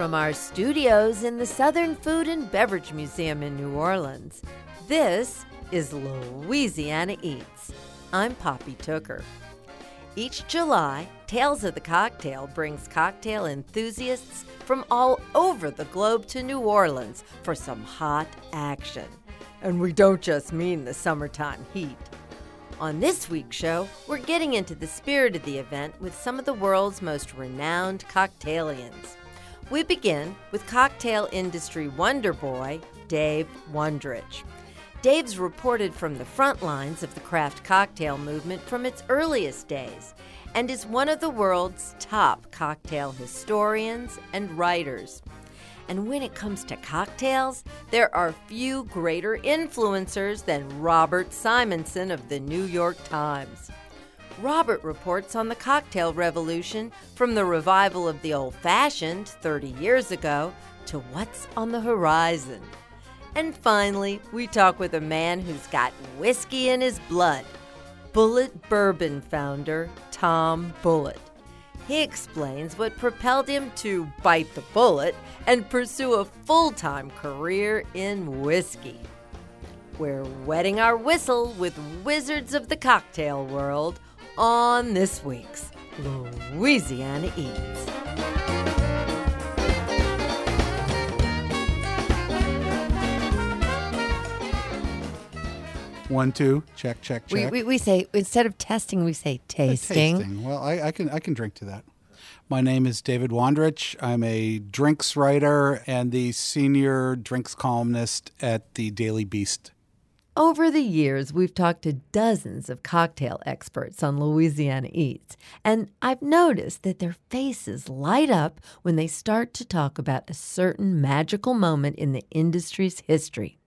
From our studios in the Southern Food and Beverage Museum in New Orleans, this is Louisiana Eats. I'm Poppy Tooker. Each July, Tales of the Cocktail brings cocktail enthusiasts from all over the globe to New Orleans for some hot action. And we don't just mean the summertime heat. On this week's show, we're getting into the spirit of the event with some of the world's most renowned cocktailians. We begin with cocktail industry wonder boy, Dave Wondrich. Dave's reported from the front lines of the craft cocktail movement from its earliest days and is one of the world's top cocktail historians and writers. And when it comes to cocktails, there are few greater influencers than Robert Simonson of the New York Times. Robert reports on the cocktail revolution from the revival of the old fashioned 30 years ago to what's on the horizon. And finally, we talk with a man who's got whiskey in his blood Bulleit Bourbon founder Tom Bulleit. He explains what propelled him to bite the bullet and pursue a full time career in whiskey. We're wetting our whistle with wizards of the cocktail world on this week's Louisiana Eats. One, two, check, check, We, check. we, we say, instead of testing, we say tasting. Tasting. Well, I, I can I can drink to that. My name is David Wondrich. I'm a drinks writer and the senior drinks columnist at the Daily Beast. Over the years, we've talked to dozens of cocktail experts on Louisiana Eats, and I've noticed that their faces light up when they start to talk about a certain magical moment in the industry's history.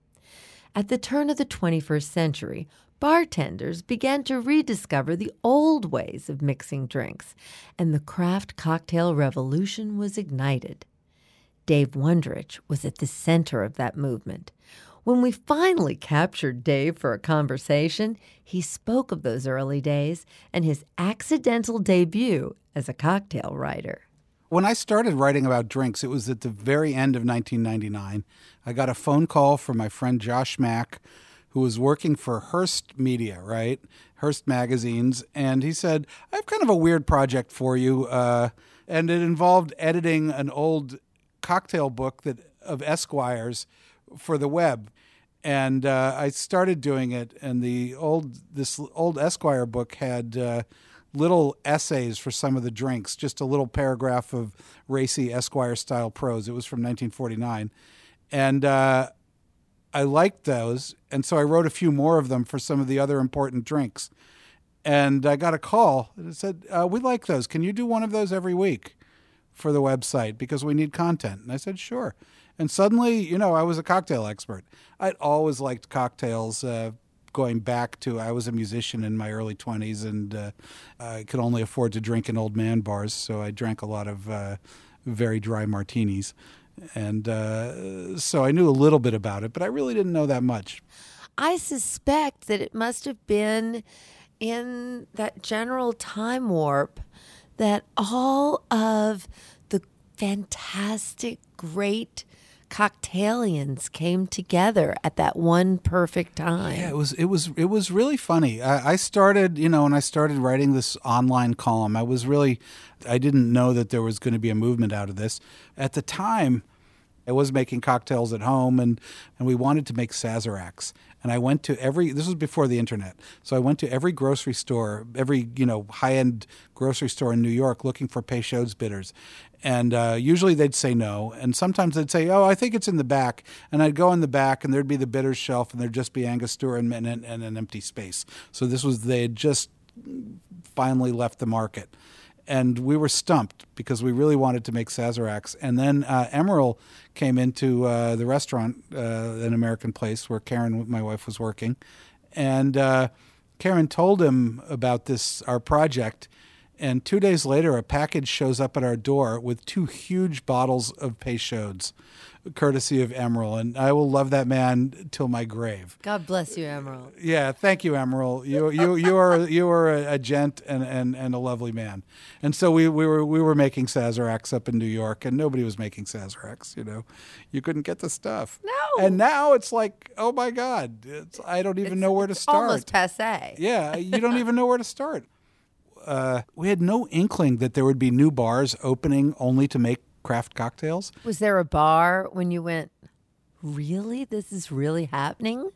At the turn of the 21st century, bartenders began to rediscover the old ways of mixing drinks, and the craft cocktail revolution was ignited. Dave Wondrich was at the center of that movement. When we finally captured Dave for a conversation, he spoke of those early days and his accidental debut as a cocktail writer. When I started writing about drinks, it was at the very end of 1999. I got a phone call from my friend Josh Mack, who was working for Hearst Media, right? Hearst Magazines. And he said, I have kind of a weird project for you. Uh, and it involved editing an old cocktail book that of Esquire's for the web. And uh, I started doing it, and the old this old Esquire book had uh, little essays for some of the drinks, just a little paragraph of racy Esquire style prose. It was from 1949, and uh, I liked those, and so I wrote a few more of them for some of the other important drinks. And I got a call that said, uh, "We like those. Can you do one of those every week for the website because we need content?" And I said, "Sure." And suddenly, you know, I was a cocktail expert. I'd always liked cocktails. Uh, going back to I was a musician in my early 20s and uh, I could only afford to drink in old man bars, so I drank a lot of uh, very dry martinis. And uh, so I knew a little bit about it, but I really didn't know that much. I suspect that it must have been in that general time warp that all of the fantastic, great cocktailians came together at that one perfect time. Yeah, it was it was it was really funny. I, I started, you know, when I started writing this online column, I was really I didn't know that there was going to be a movement out of this. At the time, I was making cocktails at home and and we wanted to make Sazeracs. And I went to every this was before the internet. So I went to every grocery store, every, you know, high-end grocery store in New York looking for Peychaud's bitters. And uh, usually they'd say no. And sometimes they'd say, oh, I think it's in the back. And I'd go in the back and there'd be the bitters shelf and there'd just be Angostura and, and, and an empty space. So this was, they had just finally left the market. And we were stumped because we really wanted to make Sazeracs. And then uh, Emeril came into uh, the restaurant, uh, an American place where Karen, my wife, was working, and uh, Karen told him about this our project. And two days later, a package shows up at our door with two huge bottles of Peychaud's, courtesy of Emeril. And I will love that man till my grave. God bless you, Emeril. Yeah, thank you, Emeril. You you you are you are a, a gent and, and, and a lovely man. And so we, we were we were making Sazeracs up in New York, and nobody was making Sazeracs. You know, you couldn't get the stuff. No. And now it's like, oh my God, it's, I don't even know where to It's start. Almost passe. Yeah, you don't even know where to start. Uh, we had no inkling that there would be new bars opening only to make craft cocktails. Was there a bar when you went, really? This is really happening?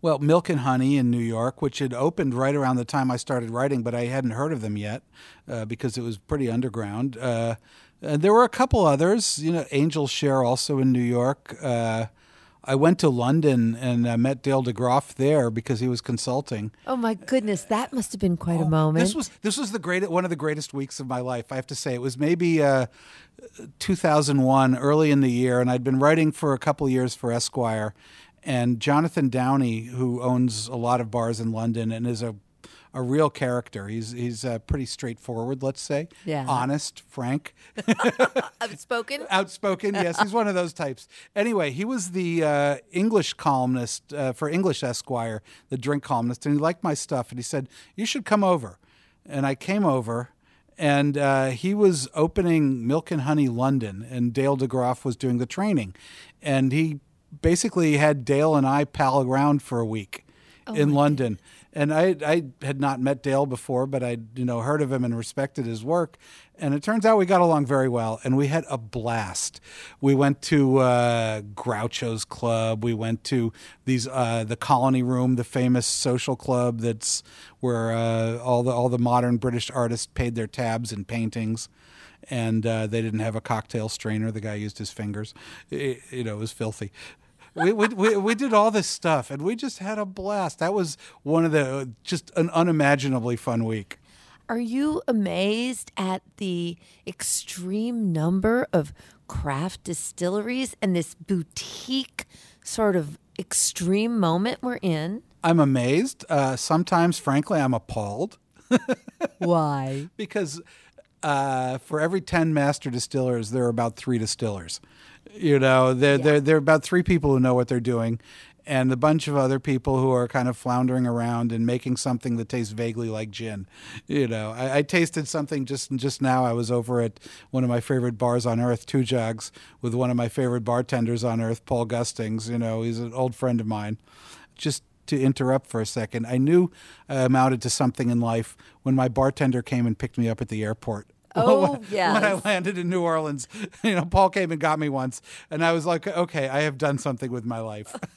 Well, Milk and Honey in New York, which had opened right around the time I started writing, but I hadn't heard of them yet uh, because it was pretty underground. Uh, and there were a couple others, you know, Angel Share also in New York. Uh, I went to London and I met Dale DeGroff there because he was consulting. Oh my goodness, that must have been quite a moment. Oh, This was this was the great one of the greatest weeks of my life. I have to say it was maybe uh, 2001, early in the year, and I'd been writing for a couple years for Esquire. And Jonathan Downey, who owns a lot of bars in London and is a a real character. He's he's uh, pretty straightforward, let's say. Yeah. Honest, frank, outspoken. outspoken. Yes, he's one of those types. Anyway, he was the uh, English columnist uh, for English Esquire, the drink columnist, and he liked my stuff, and he said you should come over. And I came over, and uh, he was opening Milk and Honey London, and Dale DeGroff was doing the training, and he basically had Dale and I pal around for a week in London. And I, I had not met Dale before, but I'd you know heard of him and respected his work. And it turns out we got along very well, and we had a blast. We went to uh, Groucho's Club. We went to these uh, the Colony Room, the famous social club that's where uh, all the all the modern British artists paid their tabs and paintings and uh, they didn't have a cocktail strainer. The guy used his fingers. It, you know, it was filthy. We, we, we, we did all this stuff, and we just had a blast. That was one of the just an unimaginably fun week. Are you amazed at the extreme number of craft distilleries and this boutique sort of extreme moment we're in? I'm amazed. Uh, sometimes, frankly, I'm appalled Why? because uh, for every 10 master distillers, there are about three distillers. You know, there there there are about three people who know what they're doing, and a bunch of other people who are kind of floundering around and making something that tastes vaguely like gin. You know, I, I tasted something just just now. I was over at one of my favorite bars on earth, Tujague's, with one of my favorite bartenders on earth, Paul Gustings. You know, he's an old friend of mine. Just to interrupt for a second, I knew I amounted to something in life when my bartender came and picked me up at the airport. Oh, when, yes. when I landed in New Orleans, you know, Paul came and got me once, and I was like, okay, I have done something with my life.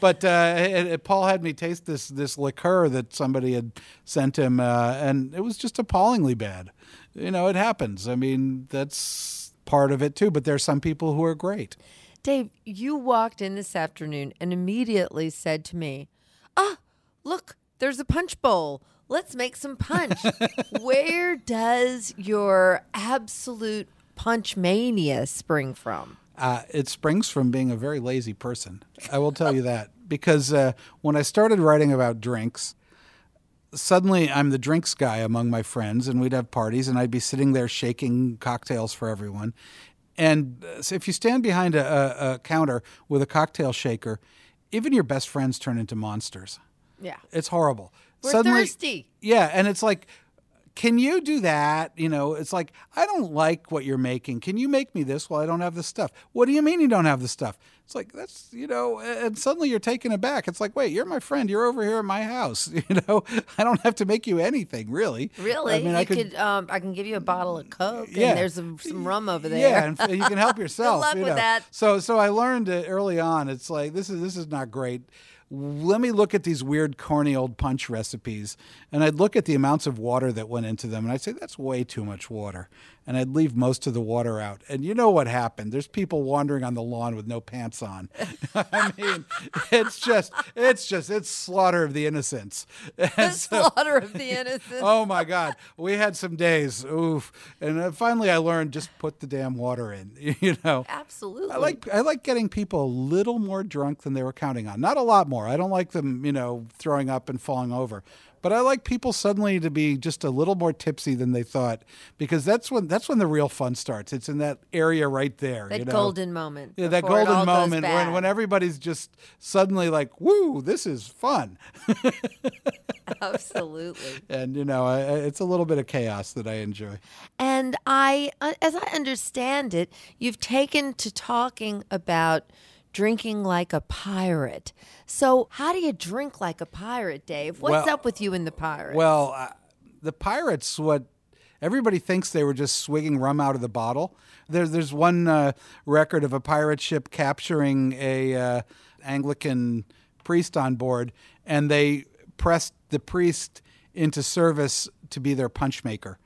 but uh, and- and Paul had me taste this this liqueur that somebody had sent him, uh, and it was just appallingly bad. You know, it happens. I mean, that's part of it too. But there are some people who are great. Dave, you walked in this afternoon and immediately said to me, Ah, look, there's a punch bowl. Let's make some punch. Where does your absolute punch mania spring from? Uh, it springs from being a very lazy person. I will tell you that because uh, when I started writing about drinks, suddenly I'm the drinks guy among my friends, and we'd have parties, and I'd be sitting there shaking cocktails for everyone. And uh, so if you stand behind a, a, a counter with a cocktail shaker, even your best friends turn into monsters. Yeah. It's horrible. We're thirsty. Yeah, and it's like, can you do that? You know, it's like I don't like what you're making. Can you make me this while I don't have the stuff? What do you mean you don't have the stuff? It's like that's you know, and suddenly you're taken aback. It's like, wait, you're my friend. You're over here at my house. You know, I don't have to make you anything really. Really? I mean, you I could, um, I can give you a bottle of Coke Yeah. and there's some, some rum over there. Yeah, and f- you can help yourself. Good luck you with that. So, so I learned early on. It's like this is this is not great. Let me look at these weird, corny old punch recipes. And I'd look at the amounts of water that went into them, and I'd say, that's way too much water. And I'd leave most of the water out. And you know what happened? There's people wandering on the lawn with no pants on. I mean, it's just, it's just, it's slaughter of the innocents. The so, slaughter of the innocents. oh my God. We had some days. Oof. And uh, finally I learned just put the damn water in, you know. Absolutely. I like, I like getting people a little more drunk than they were counting on. Not a lot more. I don't like them, you know, throwing up and falling over. But I like people suddenly to be just a little more tipsy than they thought because that's when that's when the real fun starts. It's in that area right there. That you know? golden moment. Yeah, that golden moment when, when everybody's just suddenly like, "Woo, this is fun." Absolutely. and you know, I, it's a little bit of chaos that I enjoy. And I, uh, as I understand it, you've taken to talking about drinking like a pirate. So, how do you drink like a pirate, Dave? What's well, up with you and the pirates? Well, uh, the pirates, what everybody thinks they were just swigging rum out of the bottle. There's there's one uh, record of a pirate ship capturing a uh, Anglican priest on board, and they pressed the priest into service to be their punch maker.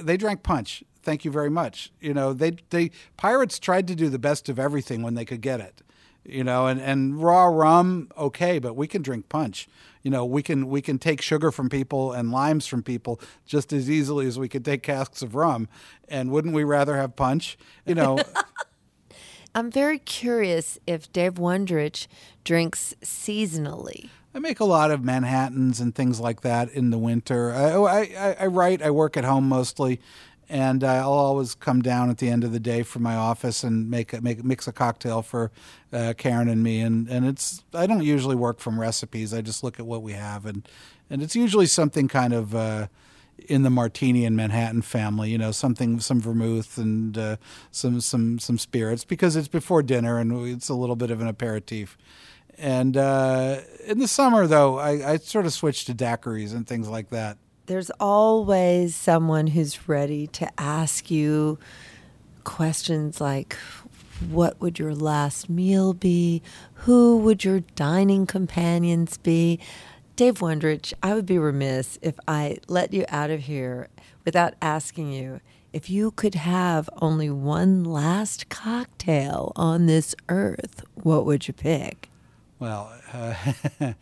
They drank punch thank you very much. You know, they they pirates tried to do the best of everything when they could get it. You know, and, and raw rum, okay, but we can drink punch. You know, we can we can take sugar from people and limes from people just as easily as we could take casks of rum. And wouldn't we rather have punch? You know. I'm very curious if Dave Wondrich drinks seasonally. I make a lot of Manhattans and things like that in the winter. I, oh, I, I write. I work at home mostly, and I'll always come down at the end of the day from my office and make make mix a cocktail for uh, Karen and me. And and it's I don't usually work from recipes. I just look at what we have, and and it's usually something kind of. Uh, in the martini and Manhattan family, you know, something, some vermouth and uh, some, some, some spirits because it's before dinner and it's a little bit of an aperitif. And uh, in the summer, though, I, I sort of switch to daiquiris and things like that there's always someone who's ready to ask you questions like what would your last meal be? Who would your dining companions be? Dave Wondrich, I would be remiss if I let you out of here without asking you if you could have only one last cocktail on this earth, what would you pick? Well, uh,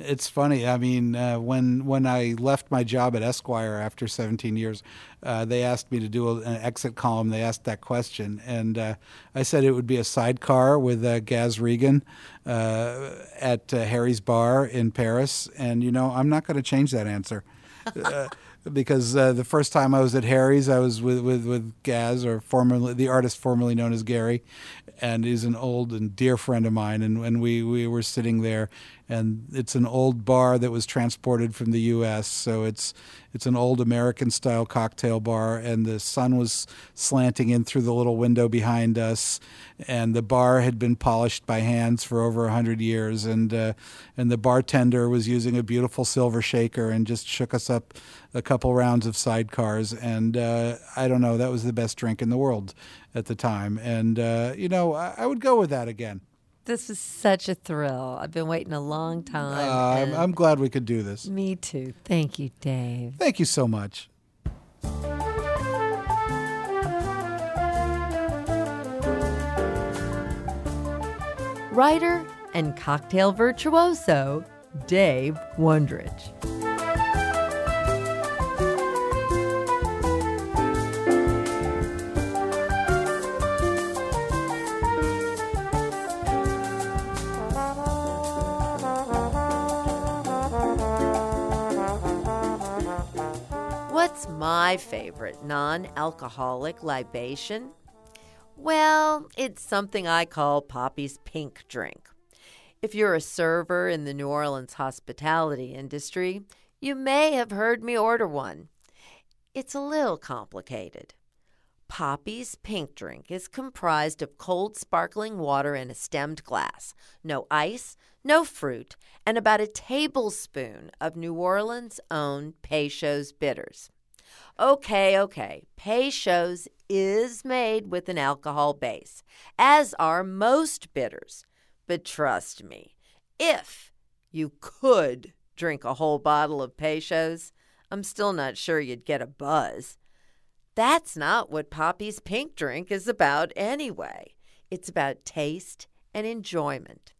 It's funny. I mean, uh, when when I left my job at Esquire after 17 years, uh, they asked me to do a, an exit column. They asked that question, and uh, I said it would be a sidecar with uh, Gaz Regan uh, at uh, Harry's Bar in Paris. And you know, I'm not going to change that answer. because uh, the first time I was at Harry's, I was with, with, with Gaz, or formerly the artist formerly known as Gary, and he's an old and dear friend of mine. And, and we, we were sitting there, and it's an old bar that was transported from the U.S. So it's it's an old American style cocktail bar, and the sun was slanting in through the little window behind us, and the bar had been polished by hands for over a hundred years, and uh, and the bartender was using a beautiful silver shaker and just shook us up a couple rounds of sidecars, and uh, I don't know, that was the best drink in the world at the time, and uh, you know, I, I would go with that again. This is such a thrill. I've been waiting a long time. Uh, I'm, I'm glad we could do this. Me too. Thank you, Dave. Thank you so much. Writer and cocktail virtuoso, Dave Wondrich. My favorite non alcoholic libation? Well, it's something I call Poppy's pink drink. If you're a server in the New Orleans hospitality industry, you may have heard me order one. It's a little complicated. Poppy's pink drink is comprised of cold sparkling water in a stemmed glass, no ice, no fruit, and about a tablespoon of New Orleans' own Peychaud's bitters. Okay, okay. Peychaud's is made with an alcohol base, as are most bitters. But trust me, if you could drink a whole bottle of Peychaud's, I'm still not sure you'd get a buzz. That's not what Poppy's pink drink is about anyway. It's about taste and enjoyment.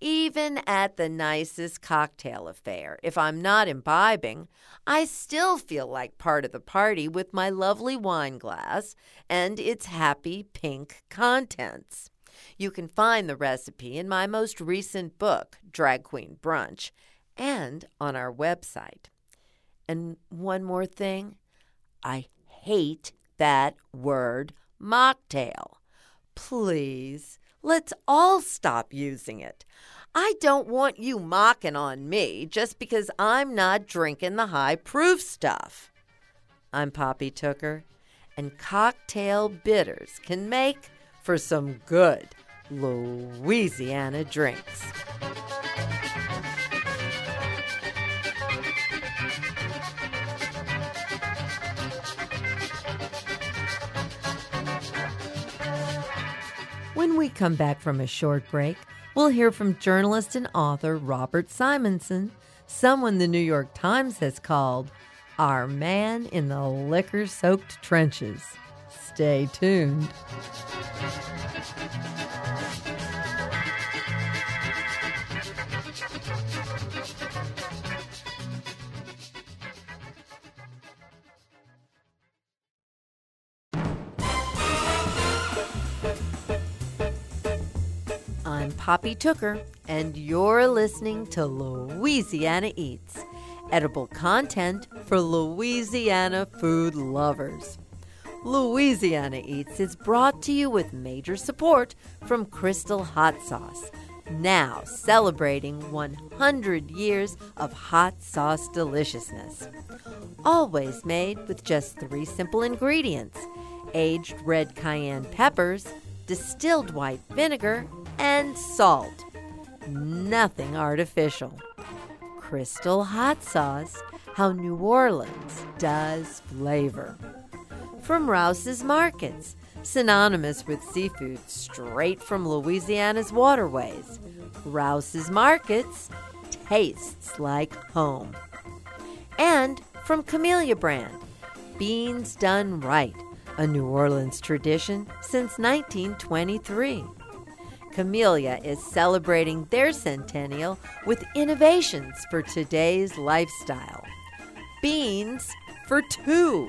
Even at the nicest cocktail affair, if I'm not imbibing, I still feel like part of the party with my lovely wine glass and its happy pink contents. You can find the recipe in my most recent book, Drag Queen Brunch, and on our website. And one more thing I hate that word mocktail. Please, let's all stop using it. I don't want you mocking on me just because I'm not drinking the high proof stuff. I'm Poppy Tooker, and cocktail bitters can make for some good Louisiana drinks. When we come back from a short break, we'll hear from journalist and author Robert Simonson, someone the New York Times has called our man in the liquor soaked trenches. Stay tuned. Poppy Tooker, and you're listening to Louisiana Eats, edible content for Louisiana food lovers. Louisiana Eats is brought to you with major support from Crystal Hot Sauce, now celebrating 100 years of hot sauce deliciousness. Always made with just three simple ingredients aged red cayenne peppers, distilled white vinegar, and salt. Nothing artificial. Crystal Hot Sauce, how New Orleans does flavor. From Rouse's Markets, synonymous with seafood straight from Louisiana's waterways. Rouse's Markets tastes like home. And from Camellia Brand, beans done right, a New Orleans tradition since 1923. Camellia is celebrating their centennial with innovations for today's lifestyle. Beans for two.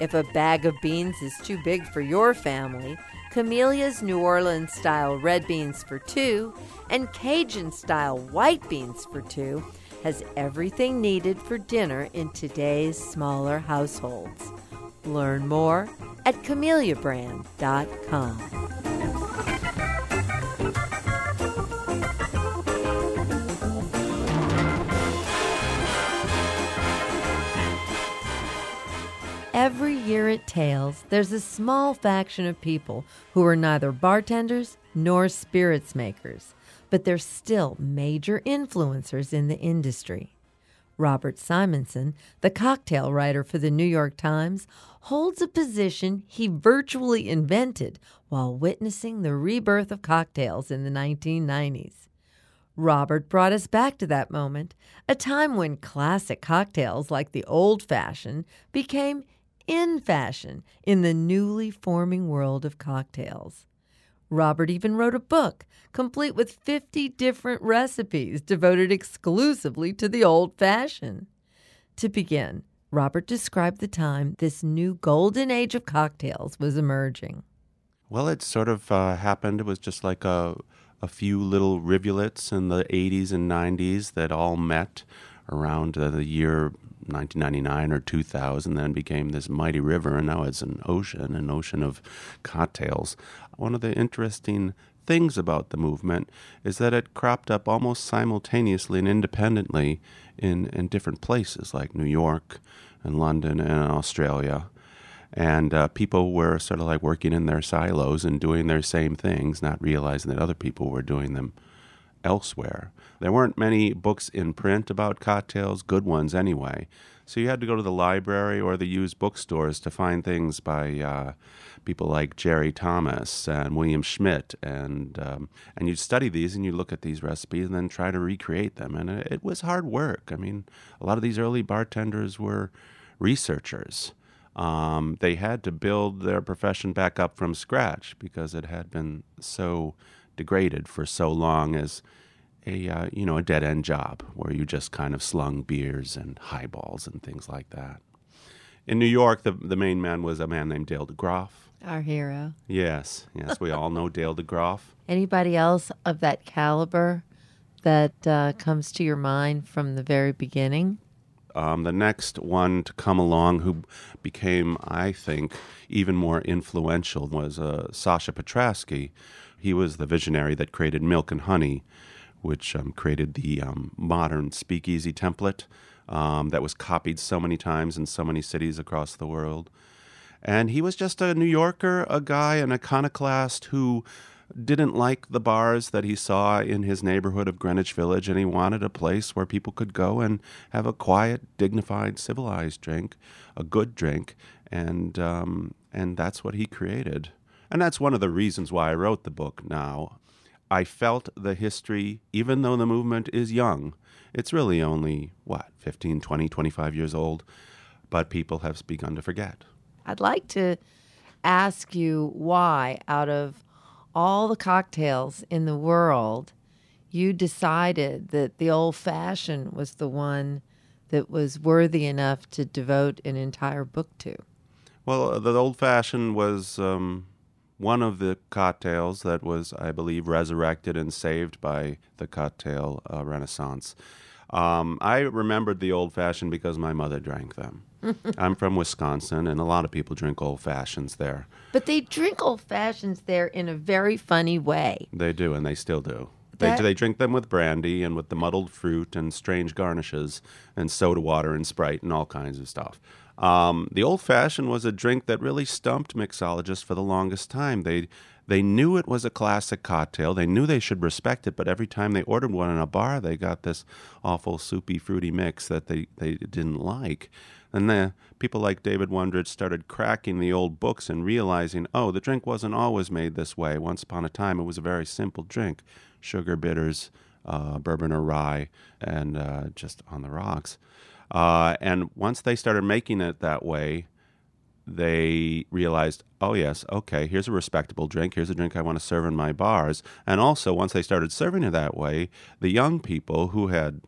If a bag of beans is too big for your family, Camellia's New Orleans style red beans for two and Cajun style white beans for two has everything needed for dinner in today's smaller households. Learn more at camelliabrand.com. Every year at Tales, there's a small faction of people who are neither bartenders nor spirits makers, but they're still major influencers in the industry. Robert Simonson, the cocktail writer for the New York Times, holds a position he virtually invented while witnessing the rebirth of cocktails in the 1990s. Robert brought us back to that moment, a time when classic cocktails like the old fashioned became in fashion in the newly forming world of cocktails. Robert even wrote a book, complete with 50 different recipes devoted exclusively to the old fashioned. To begin, Robert described the time this new golden age of cocktails was emerging. Well, it sort of uh, happened. It was just like a, a few little rivulets in the 80s and 90s that all met around uh, the year 1999 or 2000, then became this mighty river, and now it's an ocean, an ocean of cocktails. One of the interesting things about the movement is that it cropped up almost simultaneously and independently in, in different places like New York and London and Australia. And uh, people were sort of like working in their silos and doing their same things, not realizing that other people were doing them elsewhere. There weren't many books in print about cocktails, good ones anyway. So you had to go to the library or the used bookstores to find things by uh, people like Jerry Thomas and William Schmidt, and um, and you'd study these and you look at these recipes and then try to recreate them. And it, it was hard work. I mean, a lot of these early bartenders were researchers. Um, they had to build their profession back up from scratch because it had been so degraded for so long as a uh, you know a dead end job where you just kind of slung beers and highballs and things like that. In New York, the the main man was a man named Dale DeGroff. Our hero. Yes, yes, we all know Dale DeGroff. Anybody else of that caliber that uh, comes to your mind from the very beginning? Um, the next one to come along, who became, I think, even more influential, was uh, Sasha Petraske. He was the visionary that created Milk and Honey, which um, created the um, modern speakeasy template um, that was copied so many times in so many cities across the world. And he was just a New Yorker, a guy, an iconoclast who didn't like the bars that he saw in his neighborhood of Greenwich Village, and he wanted a place where people could go and have a quiet, dignified, civilized drink, a good drink, and um, and that's what he created. And that's one of the reasons why I wrote the book now. I felt the history, even though the movement is young, it's really only, what, 15, 20, 25 years old, but people have begun to forget. I'd like to ask you why, out of all the cocktails in the world, you decided that the old fashioned was the one that was worthy enough to devote an entire book to. Well, the old fashioned was um, one of the cocktails that was, I believe, resurrected and saved by the cocktail uh, renaissance. Um, I remembered the old fashioned because my mother drank them. I'm from Wisconsin, and a lot of people drink old fashions there. But they drink old fashions there in a very funny way. They do, and they still do. They, That- they drink them with brandy and with the muddled fruit and strange garnishes and soda water and Sprite and all kinds of stuff. Um, the old fashioned was a drink that really stumped mixologists for the longest time. They they knew it was a classic cocktail. They knew they should respect it, but every time they ordered one in a bar, they got this awful soupy, fruity mix that they, they didn't like. And then people like David Wondrich started cracking the old books and realizing, oh, the drink wasn't always made this way. Once upon a time, it was a very simple drink sugar, bitters, uh, bourbon or rye, and uh, just on the rocks. Uh, and once they started making it that way, they realized, oh, yes, okay, here's a respectable drink. Here's a drink I want to serve in my bars. And also, once they started serving it that way, the young people who had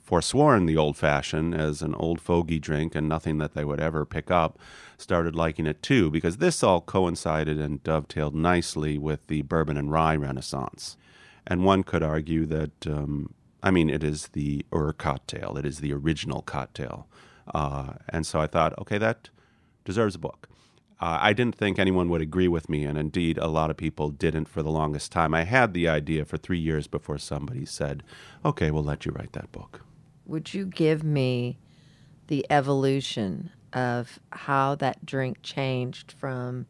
forsworn the old fashioned as an old fogey drink and nothing that they would ever pick up started liking it too, because this all coincided and dovetailed nicely with the bourbon and rye renaissance. And one could argue that, um, I mean, it is the Ur cocktail, it is the original cocktail. Uh, and so I thought, okay, that deserves a book. Uh, I didn't think anyone would agree with me, and indeed, a lot of people didn't for the longest time. I had the idea for three years before somebody said, okay, we'll let you write that book. Would you give me the evolution of how that drink changed from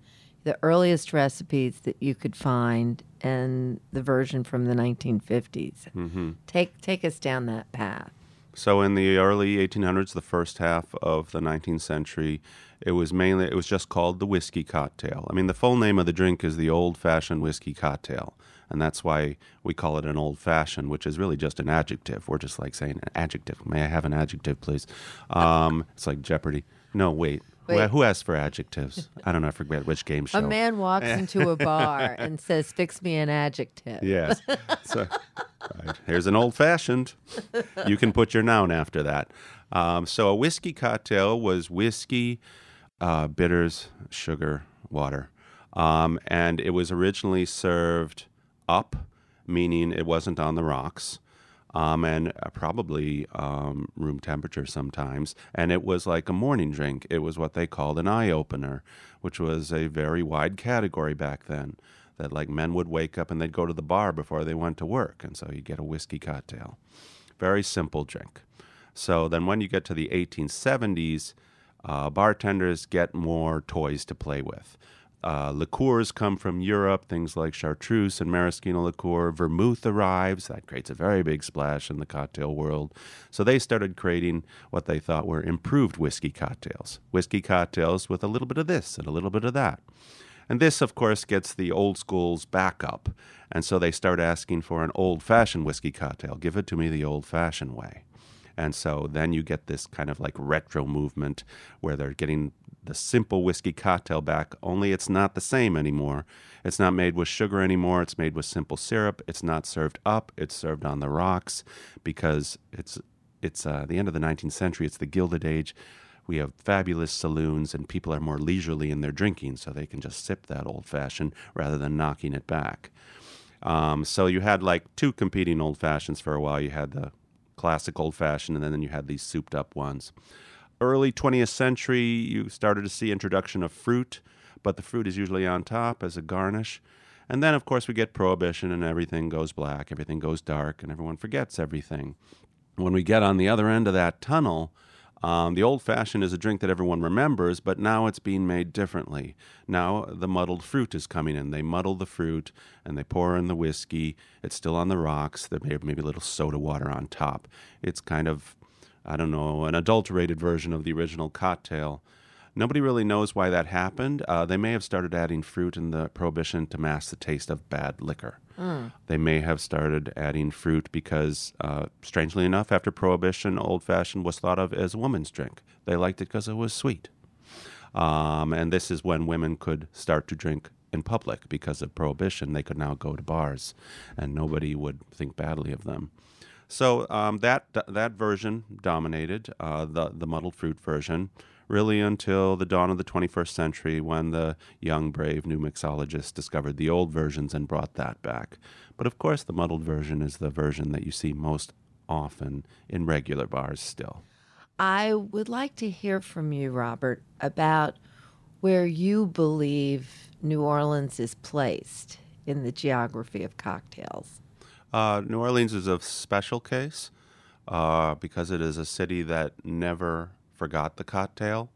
the earliest recipes that you could find and the version from the 1950s? Mm-hmm. Take take us down that path. So in the early 1800s, the first half of the 19th century, it was mainly it was just called the whiskey cocktail. I mean, the full name of the drink is the old-fashioned whiskey cocktail, and that's why we call it an old-fashioned, which is really just an adjective. We're just like saying an adjective. May I have an adjective, please? Um, it's like Jeopardy. No, wait. Who, Wait. who asked for adjectives? I don't know. I forget which game show. A man walks into a bar and says, "Fix me an adjective." Yes. So, right. Here's an old fashioned. You can put your noun after that. Um, so, a whiskey cocktail was whiskey, uh, bitters, sugar, water. Um, and it was originally served up, meaning it wasn't on the rocks. Um, and uh, probably um, room temperature sometimes. And it was like a morning drink. It was what they called an eye opener, which was a very wide category back then that like men would wake up and they'd go to the bar before they went to work and so you get a whiskey cocktail very simple drink so then when you get to the 1870s uh, bartenders get more toys to play with Uh, liqueurs come from Europe, things like chartreuse and maraschino liqueur. Vermouth arrives. That creates a very big splash in the cocktail world. So they started creating what they thought were improved whiskey cocktails. Whiskey cocktails with a little bit of this and a little bit of that. And this, of course, gets the old schools back up. And so they start asking for an old fashioned whiskey cocktail. Give it to me the old fashioned way. And so then you get this kind of like retro movement where they're getting the simple whiskey cocktail back, only it's not the same anymore. It's not made with sugar anymore. It's made with simple syrup. It's not served up. It's served on the rocks because it's it's uh, the end of the 19th century. It's the Gilded Age. We have fabulous saloons, and people are more leisurely in their drinking, so they can just sip that old fashioned rather than knocking it back. Um, so you had like two competing old fashions for a while. You had the classic old fashioned, and then you had these souped up ones. Early 20th century, you started to see introduction of fruit, but the fruit is usually on top as a garnish. And then, of course, we get prohibition, and everything goes black, everything goes dark, and everyone forgets everything. When we get on the other end of that tunnel, um, the old fashioned is a drink that everyone remembers, but now it's being made differently. Now the muddled fruit is coming in. They muddle the fruit and they pour in the whiskey. It's still on the rocks. There may maybe a little soda water on top. It's kind of, I don't know, an adulterated version of the original cocktail. Nobody really knows why that happened. Uh, they may have started adding fruit in the prohibition to mask the taste of bad liquor. Mm. They may have started adding fruit because, uh, strangely enough, after prohibition, old fashioned was thought of as a woman's drink. They liked it because it was sweet. Um, and this is when women could start to drink in public because of prohibition. They could now go to bars, and nobody would think badly of them. So um, that that version dominated uh, the the muddled fruit version really until the dawn of the 21st century when the young, brave new mixologists discovered the old versions and brought that back. But of course, the muddled version is the version that you see most often in regular bars still. I would like to hear from you, Robert, about where you believe New Orleans is placed in the geography of cocktails. Uh, New Orleans is a special case uh, because it is a city that never forgot the cocktail,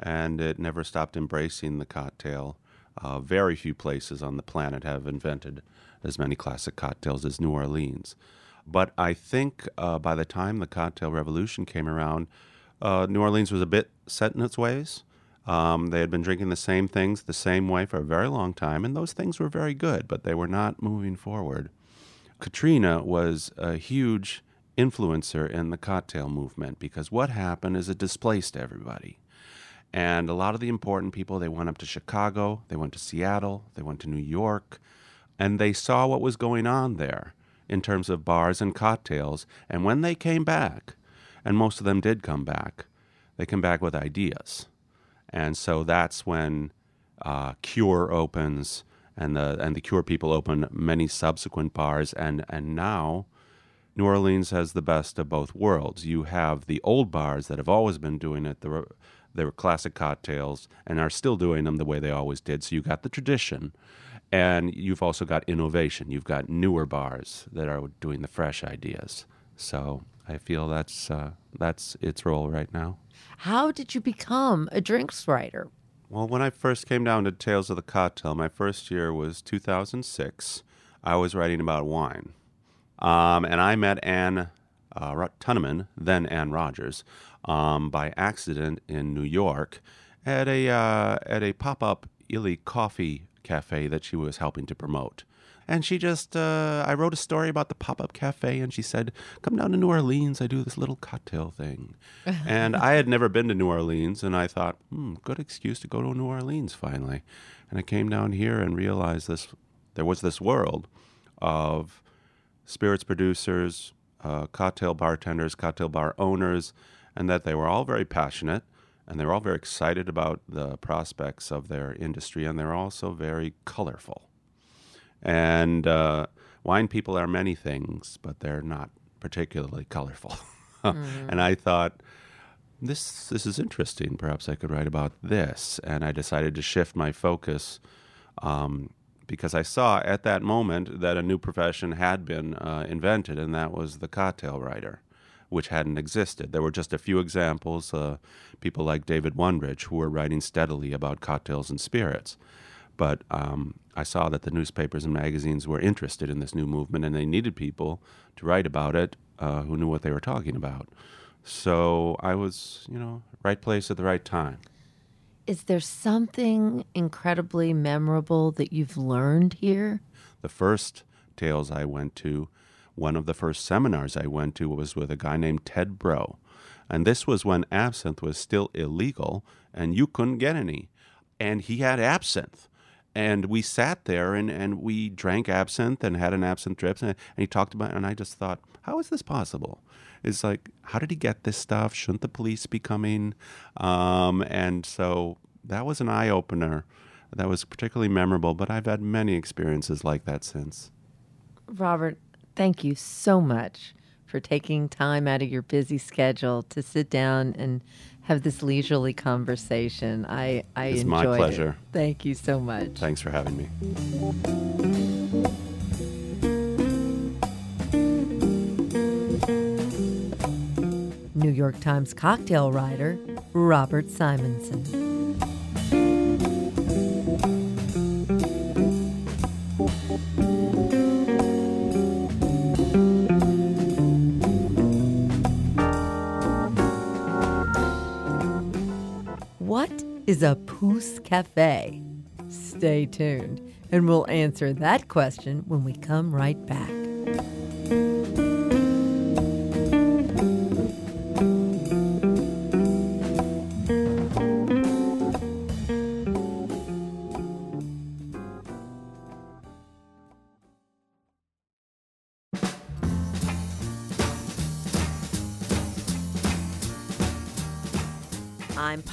and it never stopped embracing the cocktail. Uh, very few places on the planet have invented as many classic cocktails as New Orleans. But I think uh, by the time the cocktail revolution came around, uh, New Orleans was a bit set in its ways. Um, they had been drinking the same things the same way for a very long time, and those things were very good, but they were not moving forward. Katrina was a huge influencer in the cocktail movement because what happened is it displaced everybody. And a lot of the important people, they went up to Chicago, they went to Seattle, they went to New York, and they saw what was going on there in terms of bars and cocktails. And when they came back, and most of them did come back, they come back with ideas. And so that's when uh, Cure opens, and the and the Cure people open many subsequent bars, and and now New Orleans has the best of both worlds. You have the old bars that have always been doing it, the, they were classic cocktails, and are still doing them the way they always did. So you got the tradition, and you've also got innovation. You've got newer bars that are doing the fresh ideas. So I feel that's uh, that's its role right now. How did you become a drinks writer? Well, when I first came down to Tales of the Cocktail, my first year was 2006. I was writing about wine. Um, and I met Anne uh, Tuennerman, then Anne Rogers, um, by accident in New York at a uh, at a pop up Illy coffee cafe that she was helping to promote. And she just, uh, I wrote a story about the pop up cafe, and she said, Come down to New Orleans. I do this little cocktail thing. and I had never been to New Orleans, and I thought, hmm, good excuse to go to New Orleans finally. And I came down here and realized this there was this world of spirits producers, uh, cocktail bartenders, cocktail bar owners, and that they were all very passionate and they were all very excited about the prospects of their industry and they're also very colorful. And uh, wine people are many things, but they're not particularly colorful. mm-hmm. And I thought, this this is interesting. Perhaps I could write about this. And I decided to shift my focus um, because I saw at that moment that a new profession had been uh, invented, and that was the cocktail writer, which hadn't existed. There were just a few examples, uh, people like David Wondrich, who were writing steadily about cocktails and spirits. But um, I saw that the newspapers and magazines were interested in this new movement, and they needed people to write about it uh, who knew what they were talking about. So I was, you know, right place at the right time. Is there something incredibly memorable that you've learned here? The first tales I went to, one of the first seminars I went to was with a guy named Ted Breaux. And this was when absinthe was still illegal and you couldn't get any. And he had absinthe. And we sat there and, and we drank absinthe and had an absinthe drip. And, and he talked about it. And I just thought, how is this possible? It's like, how did he get this stuff? Shouldn't the police be coming? Um, and so that was an eye opener. That was particularly memorable, but I've had many experiences like that since. Robert, thank you so much for taking time out of your busy schedule to sit down and have this leisurely conversation. I, I It's my enjoyed it. pleasure. Thank you so much. Thanks for having me. New York Times cocktail writer Robert Simonson. What is a Pousse Cafe? Stay tuned, and we'll answer that question when we come right back.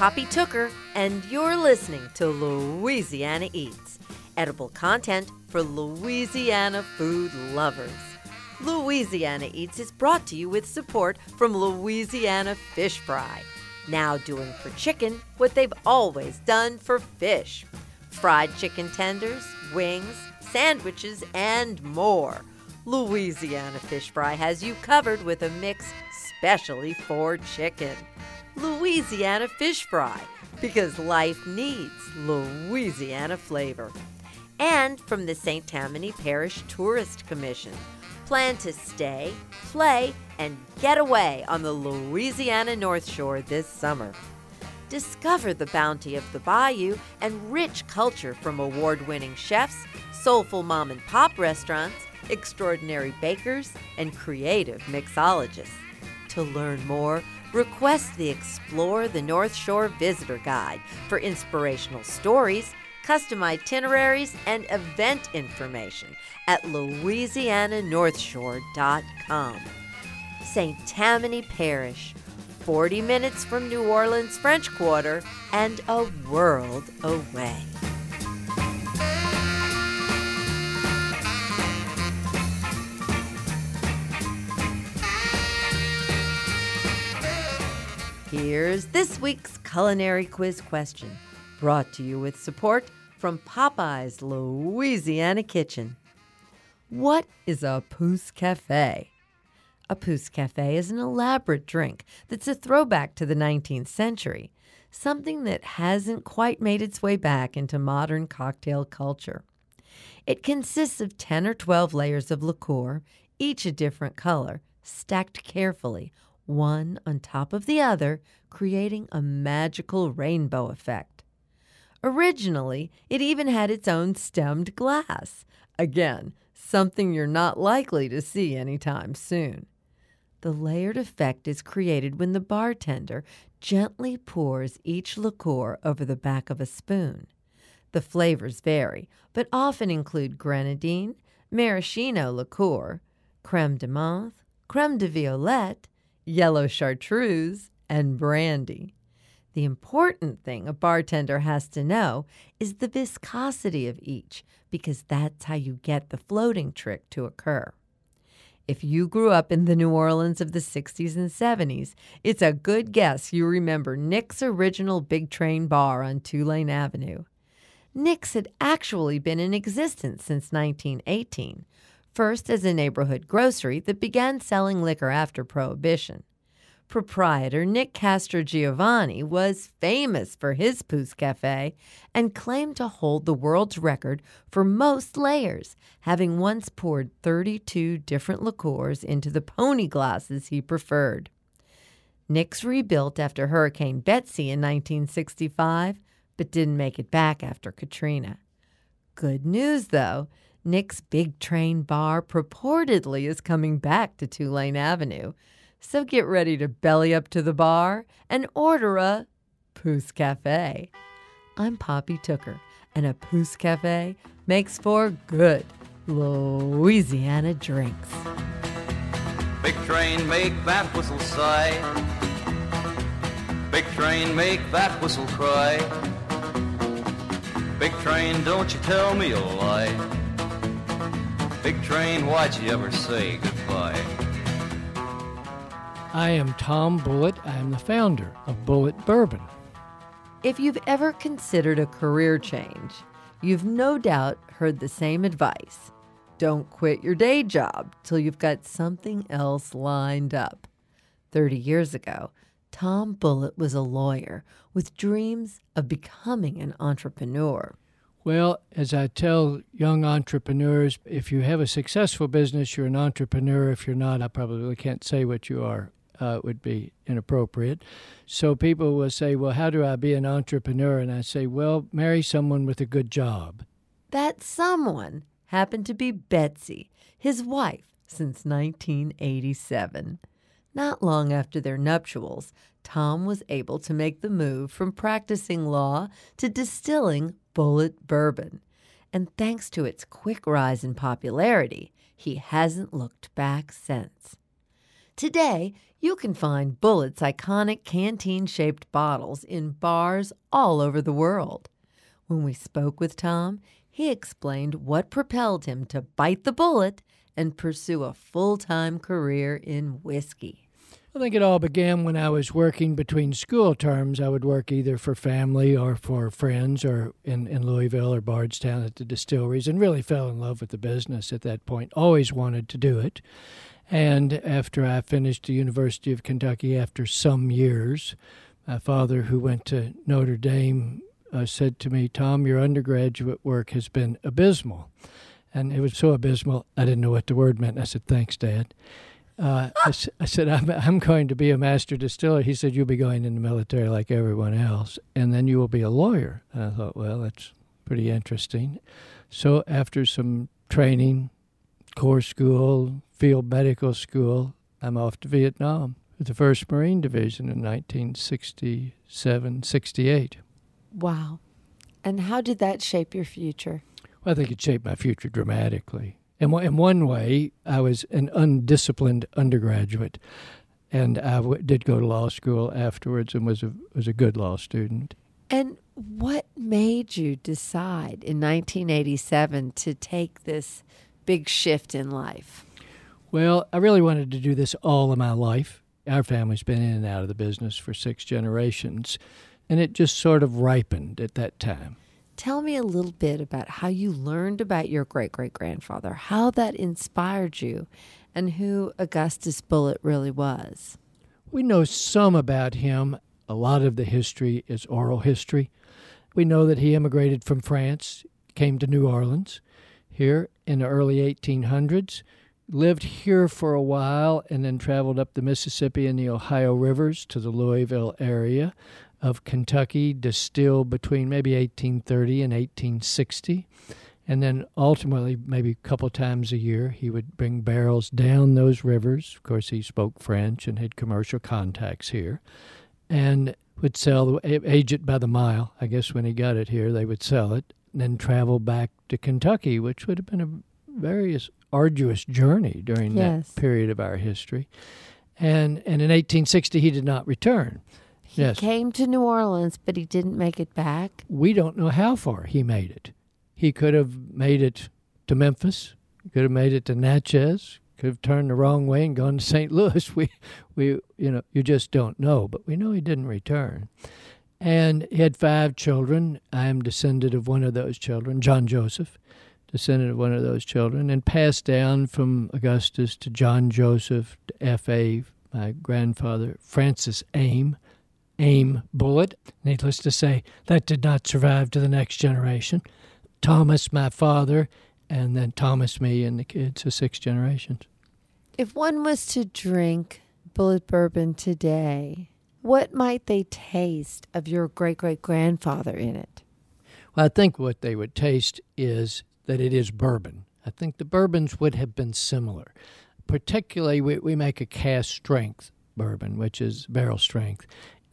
Poppy Tooker, and you're listening to Louisiana Eats, edible content for Louisiana food lovers. Louisiana Eats is brought to you with support from Louisiana Fish Fry, now doing for chicken what they've always done for fish fried chicken tenders, wings, sandwiches, and more. Louisiana Fish Fry has you covered with a mix specially for chicken. Louisiana Fish Fry, because life needs Louisiana flavor. And from the St. Tammany Parish Tourist Commission. Plan to stay, play, and get away on the Louisiana North Shore this summer. Discover the bounty of the bayou and rich culture from award winning chefs, soulful mom and pop restaurants, extraordinary bakers, and creative mixologists. To learn more, request the Explore the North Shore Visitor Guide for inspirational stories, custom itineraries, and event information at louisiananorthshore.com. St. Tammany Parish, 40 minutes from New Orleans French Quarter and a world away. Here's this week's culinary quiz question, brought to you with support from Popeye's Louisiana Kitchen. What is a Pousse Cafe? A Pousse Cafe is an elaborate drink that's a throwback to the 19th century, something that hasn't quite made its way back into modern cocktail culture. It consists of 10 or 12 layers of liqueur, each a different color, stacked carefully, one on top of the other, creating a magical rainbow effect. Originally, it even had its own stemmed glass. Again, something you're not likely to see anytime soon. The layered effect is created when the bartender gently pours each liqueur over the back of a spoon. The flavors vary, but often include grenadine, maraschino liqueur, creme de menthe, creme de violette, yellow chartreuse, and brandy. The important thing a bartender has to know is the viscosity of each, because that's how you get the floating trick to occur. If you grew up in the New Orleans of the 60s and 70s, it's a good guess you remember Nick's original Big Train Bar on Tulane Avenue. Nick's had actually been in existence since 1918, first as a neighborhood grocery that began selling liquor after Prohibition. Proprietor Nick Castrogiovanni was famous for his Pousse Cafe and claimed to hold the world's record for most layers, having once poured 32 different liqueurs into the pony glasses he preferred. Nick's rebuilt after Hurricane Betsy in 1965, but didn't make it back after Katrina. Good news, though. Nick's Big Train Bar purportedly is coming back to Tulane Avenue. So get ready to belly up to the bar and order a Pousse Cafe. I'm Poppy Tooker, and a Pousse Cafe makes for good Louisiana drinks. Big train, make that whistle sigh. Big train, make that whistle cry. Big train, don't you tell me a lie. Big train, why'd you ever say goodbye? I am Tom Bulleit. I am the founder of Bulleit Bourbon. If you've ever considered a career change, you've no doubt heard the same advice. Don't quit your day job till you've got something else lined up. 30 years ago, Tom Bulleit was a lawyer with dreams of becoming an entrepreneur. Well, as I tell young entrepreneurs, if you have a successful business, you're an entrepreneur. If you're not, I probably can't say what you are. Uh, it would be inappropriate. So people will say, Well, how do I be an entrepreneur? And I say, Well, marry someone with a good job. That someone happened to be Betsy, his wife, since 1987. Not long after their nuptials, Tom was able to make the move from practicing law to distilling Bulleit bourbon. And thanks to its quick rise in popularity, he hasn't looked back since. Today, you can find Bulleit's iconic canteen shaped bottles in bars all over the world. When we spoke with Tom, he explained what propelled him to bite the bullet and pursue a full time career in whiskey. I think it all began when I was working between school terms. I would work either for family or for friends or in, in Louisville or Bardstown at the distilleries and really fell in love with the business at that point. Always wanted to do it. And after I finished the University of Kentucky, after some years, my father, who went to Notre Dame, uh, said to me, Tom, your undergraduate work has been abysmal. And it was so abysmal, I didn't know what the word meant. I said, Thanks, Dad. Uh, I, I, said, I'm, I'm going to be a master distiller. He said, You'll be going in the military like everyone else, and then you will be a lawyer. And I thought, Well, that's pretty interesting. So, after some training, corps school, field medical school, I'm off to Vietnam with the 1st Marine Division in 1967 68. Wow. And how did that shape your future? Well, I think it shaped my future dramatically. In, in one way, I was an undisciplined undergraduate, and I w- did go to law school afterwards and was a, was a good law student. And what made you decide in 1987 to take this big shift in life? Well, I really wanted to do this all of my life. Our family's been in and out of the business for six generations, and it just sort of ripened at that time. Tell me a little bit about how you learned about your great great grandfather, how that inspired you, and who Augustus Bulleit really was. We know some about him. A lot of the history is oral history. We know that he immigrated from France, came to New Orleans here in the early 1800s, lived here for a while, and then traveled up the Mississippi and the Ohio rivers to the Louisville area of Kentucky, distilled between maybe 1830 and 1860. And then ultimately, maybe a couple times a year, he would bring barrels down those rivers. Of course, he spoke French and had commercial contacts here. And would sell, age it by the mile. I guess when he got it here, they would sell it, and then travel back to Kentucky, which would have been a very arduous journey during yes. that period of our history. And, and in 1860, he did not return. He yes. came to New Orleans, but he didn't make it back. We don't know how far he made it. He could have made it to Memphis, could have made it to Natchez, could have turned the wrong way and gone to St. Louis. We, we, you know, you just don't know. But we know he didn't return. And he had five children. I am descended of one of those children, John Joseph, descendant of one of those children, and passed down from Augustus to John Joseph to F.A., my grandfather, Francis Aim, Aim Bulleit. Needless to say, that did not survive to the next generation. Thomas, my father, and then Thomas, me, and the kids, so six generations. If one was to drink Bulleit bourbon today, what might they taste of your great great grandfather in it? Well, I think what they would taste is that it is bourbon. I think the bourbons would have been similar. Particularly, we, we make a cast strength bourbon, which is barrel strength.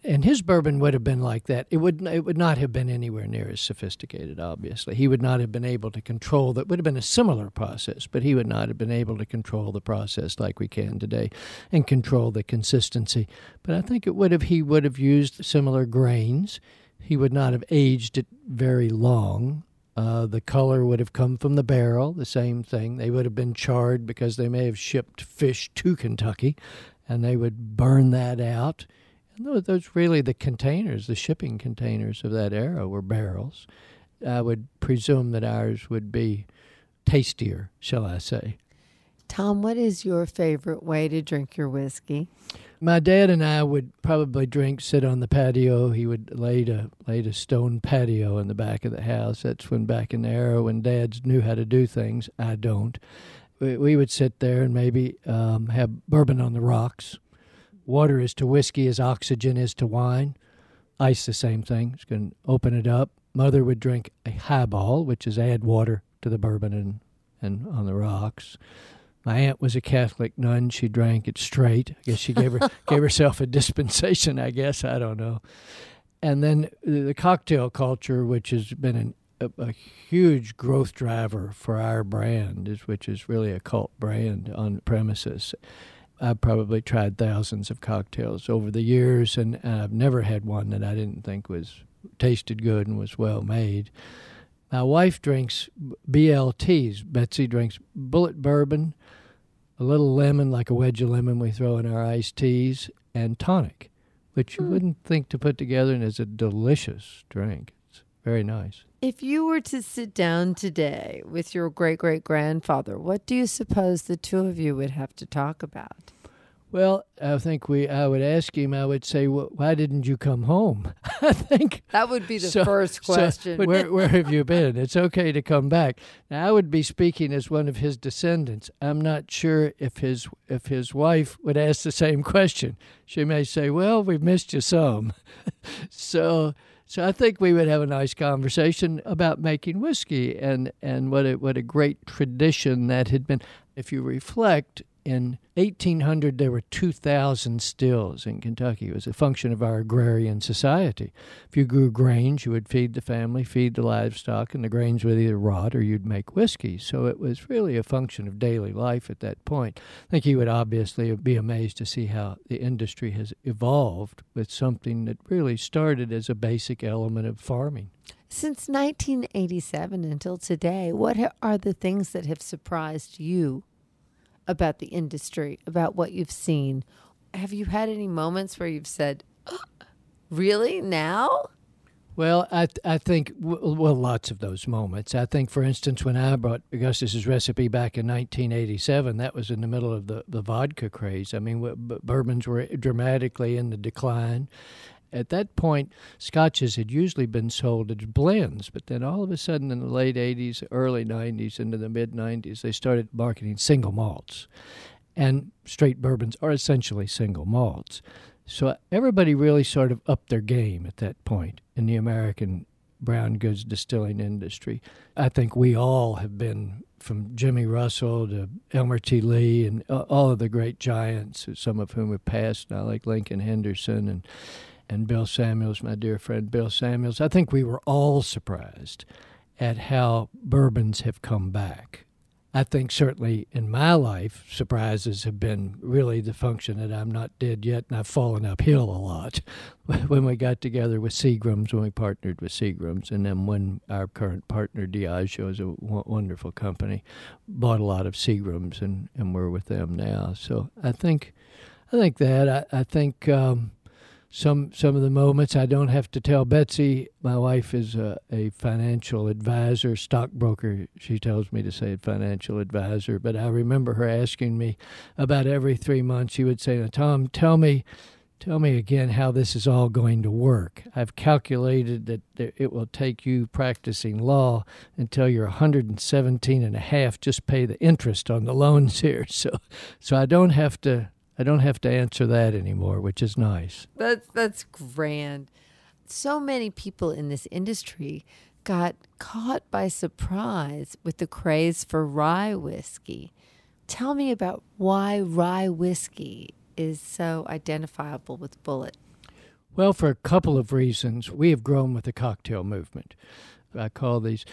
And his bourbon would have been like that. It would it would not have been anywhere near as sophisticated. Obviously, he would not have been able to control that. Would have been a similar process, but he would not have been able to control the process like we can today, and control the consistency. But I think it would have. He would have used similar grains. He would not have aged it very long. Uh, the color would have come from the barrel, the same thing. They would have been charred because they may have shipped fish to Kentucky, and they would burn that out. Those, those really the containers, the shipping containers of that era were barrels. I would presume that ours would be tastier, shall I say. Tom, what is your favorite way to drink your whiskey? My dad and I would probably drink, sit on the patio. He would laid a laid a stone patio in the back of the house. That's when back in the era when dads knew how to do things. I don't. We, we would sit there and maybe um, have bourbon on the rocks. Water is to whiskey as oxygen is to wine. Ice, the same thing. Just going to open it up. Mother would drink a highball, which is add water to the bourbon and, and on the rocks. My aunt was a Catholic nun. She drank it straight. I guess she gave her gave herself a dispensation. I guess I don't know. And then the cocktail culture, which has been an, a, a, huge growth driver for our brand, is which is really a cult brand on premises. I've probably tried thousands of cocktails over the years, and, and I've never had one that I didn't think was tasted good and was well made. My wife drinks BLTs. Betsy drinks Bulleit bourbon, a little lemon, like a wedge of lemon we throw in our iced teas, and tonic, which you Mm. wouldn't think to put together and is a delicious drink. It's very nice. If you were to sit down today with your great great grandfather, what do you suppose the two of you would have to talk about? Well, I think we. I would ask him. I would say, "Wh- "Why didn't you come home?" I think That would be the So- first so question. where, where have you been? It's okay to come back. Now, I would be speaking as one of his descendants. I'm not sure if his if his wife would ask the same question. She may say, "Well, we've missed you some." so, so I think we would have a nice conversation about making whiskey and and what a, what a great tradition that had been. If you reflect, in 1800 there were 2,000 stills in Kentucky. It was a function of our agrarian society. If you grew grains, you would feed the family, feed the livestock, and the grains would either rot or you'd make whiskey. So it was really a function of daily life at that point. I think you would obviously be amazed to see how the industry has evolved with something that really started as a basic element of farming. Since 1987 until today, what are the things that have surprised you about the industry, about what you've seen? Have you had any moments where you've said, "Oh, "Really now?" Well, I th- I think well, lots of those moments. I think, for instance, when I brought Augustus's recipe back in 1987, that was in the middle of the, the vodka craze. I mean, bourbons were dramatically in the decline. At that point, scotches had usually been sold as blends, but then all of a sudden, in the late 80s, early 90s, into the mid 90s, they started marketing single malts. And straight bourbons are essentially single malts. So everybody really sort of upped their game at that point in the American brown goods distilling industry. I think we all have been from Jimmy Russell to Elmer T. Lee and uh, all of the great giants, some of whom have passed now, like Lincoln Henderson and and Bill Samuels, my dear friend Bill Samuels. I think we were all surprised at how bourbons have come back. I think certainly in my life, surprises have been really the function that I'm not dead yet, and I've fallen uphill a lot. When we got together with Seagram's, when we partnered with Seagram's, and then when our current partner Diageo is a wonderful company, bought a lot of Seagram's, and, and we're with them now. So I think, I think that I, I think um, some some of the moments I don't have to tell Betsy. My wife is a, a financial advisor, stockbroker. She tells me to say financial advisor. But I remember her asking me about every three months. She would say, "Tom, tell me." Tell me again how this is all going to work. I've calculated that it will take you practicing law until you're 117 and a half. Just pay the interest on the loans here. So, so I don't have to I don't have to answer that anymore, which is nice. That's that's grand. So many people in this industry got caught by surprise with the craze for rye whiskey. Tell me about why rye whiskey is so identifiable with Bulleit. Well, for a couple of reasons, we have grown with the cocktail movement. I call these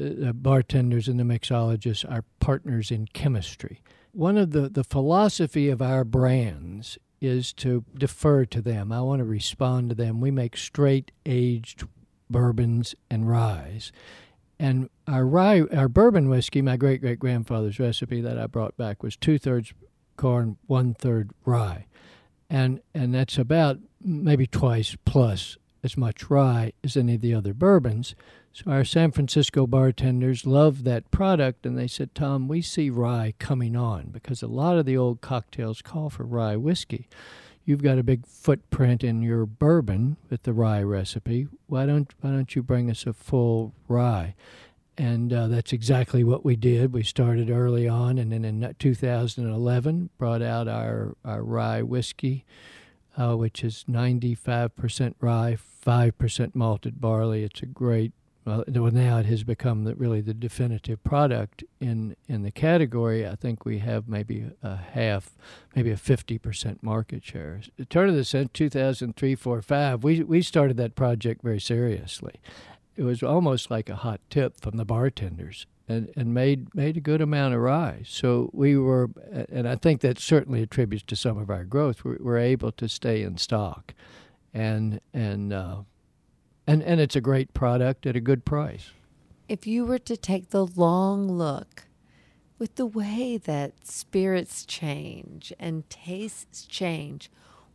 uh, bartenders and the mixologists our partners in chemistry one of the, the philosophy of our brands is to defer to them. I want to respond to them. We make straight aged bourbons and ryes. And our rye, our bourbon whiskey, my great great grandfather's recipe that I brought back was two thirds corn, one third rye, and and that's about maybe twice plus as much rye as any of the other bourbons. So our San Francisco bartenders loved that product, and they said, Tom, we see rye coming on because a lot of the old cocktails call for rye whiskey. You've got a big footprint in your bourbon with the rye recipe. Why don't why don't you bring us a full rye? And uh, that's exactly what we did. We started early on, and then in 2011 brought out our, our rye whiskey, uh, which is 95% rye, 5% malted barley. It's a great well, now it has become the, really the definitive product in in the category. I think we have maybe a half, maybe a fifty percent market share. The turn of the century, two thousand three, four, five. We we started that project very seriously. It was almost like a hot tip from the bartenders, and, and made made a good amount of ryes. So we were, and I think that certainly attributes to some of our growth. We're, we're able to stay in stock, and and uh, and and it's a great product at a good price. If you were to take the long look with the way that spirits change and tastes change,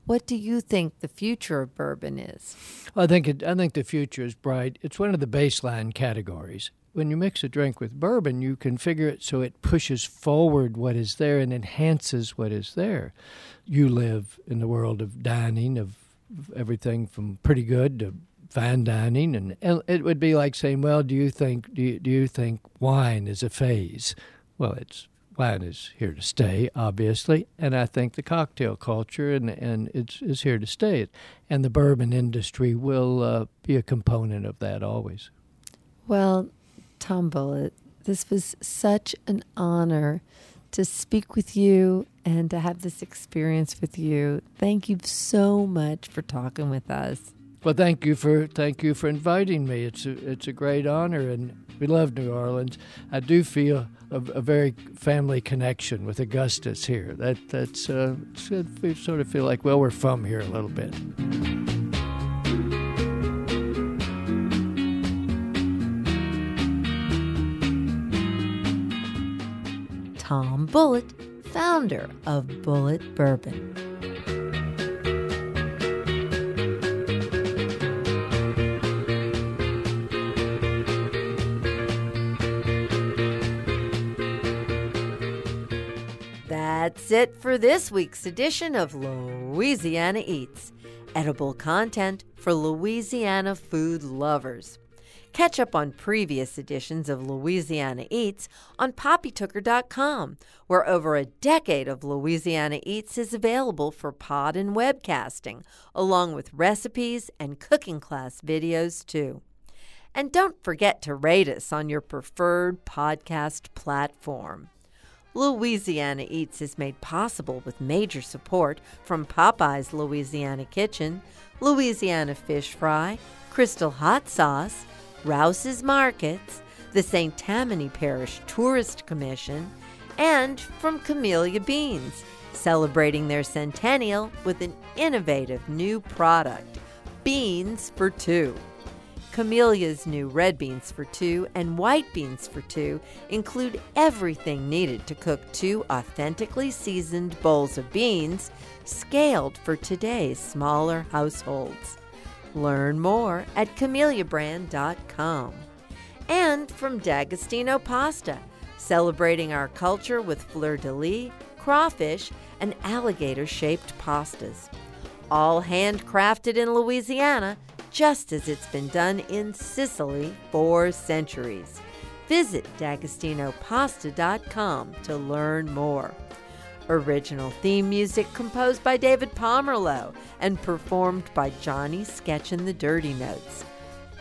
what do you think the future of bourbon is? I think it, I think the future is bright. It's one of the baseline categories. When you mix a drink with bourbon, you configure it so it pushes forward what is there and enhances what is there. You live in the world of dining, of everything from pretty good to fine dining, and it would be like saying, "Well, do you think do you, do you think wine is a phase?" Well, it's wine is here to stay, obviously, and I think the cocktail culture and and it's is here to stay, and the bourbon industry will uh, be a component of that always. Well, Tom Bulleit, this was such an honor to speak with you and to have this experience with you. Thank you so much for talking with us. Well, thank you for thank you for inviting me. It's a, it's a great honor, and we love New Orleans. I do feel a, a very family connection with Augustus here. That that's uh, sort of feel like well, we're from here a little bit. Tom Bulleit, founder of Bulleit Bourbon. That's it for this week's edition of Louisiana Eats, edible content for Louisiana food lovers. Catch up on previous editions of Louisiana Eats on poppytooker.com, where over a decade of Louisiana Eats is available for pod and webcasting, along with recipes and cooking class videos, too. And don't forget to rate us on your preferred podcast platform. Louisiana Eats is made possible with major support from Popeye's Louisiana Kitchen, Louisiana Fish Fry, Crystal Hot Sauce, Rouse's Markets, the St. Tammany Parish Tourist Commission, and from Camellia Beans, celebrating their centennial with an innovative new product, Beans for Two. Camellia's new red beans for two and white beans for two include everything needed to cook two authentically seasoned bowls of beans, scaled for today's smaller households. Learn more at camelliabrand.com. And from D'Agostino Pasta, celebrating our culture with fleur de lis, crawfish, and alligator shaped pastas. All handcrafted in Louisiana, just as it's been done in Sicily for centuries. Visit d'agostinopasta.com to learn more. Original theme music composed by David Pomerleau and performed by Johnny Sketch and the Dirty Notes.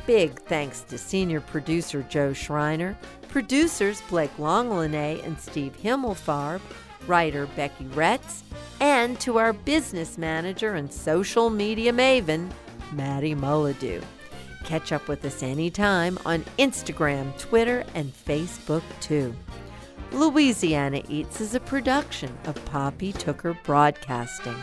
Big thanks to senior producer Joe Schreiner, producers Blake Longlinay and Steve Himmelfarb, writer Becky Retz, and to our business manager and social media maven, Maddie Mullidew. Catch up with us anytime on Instagram, Twitter, and Facebook too. Louisiana Eats is a production of Poppy Tooker Broadcasting.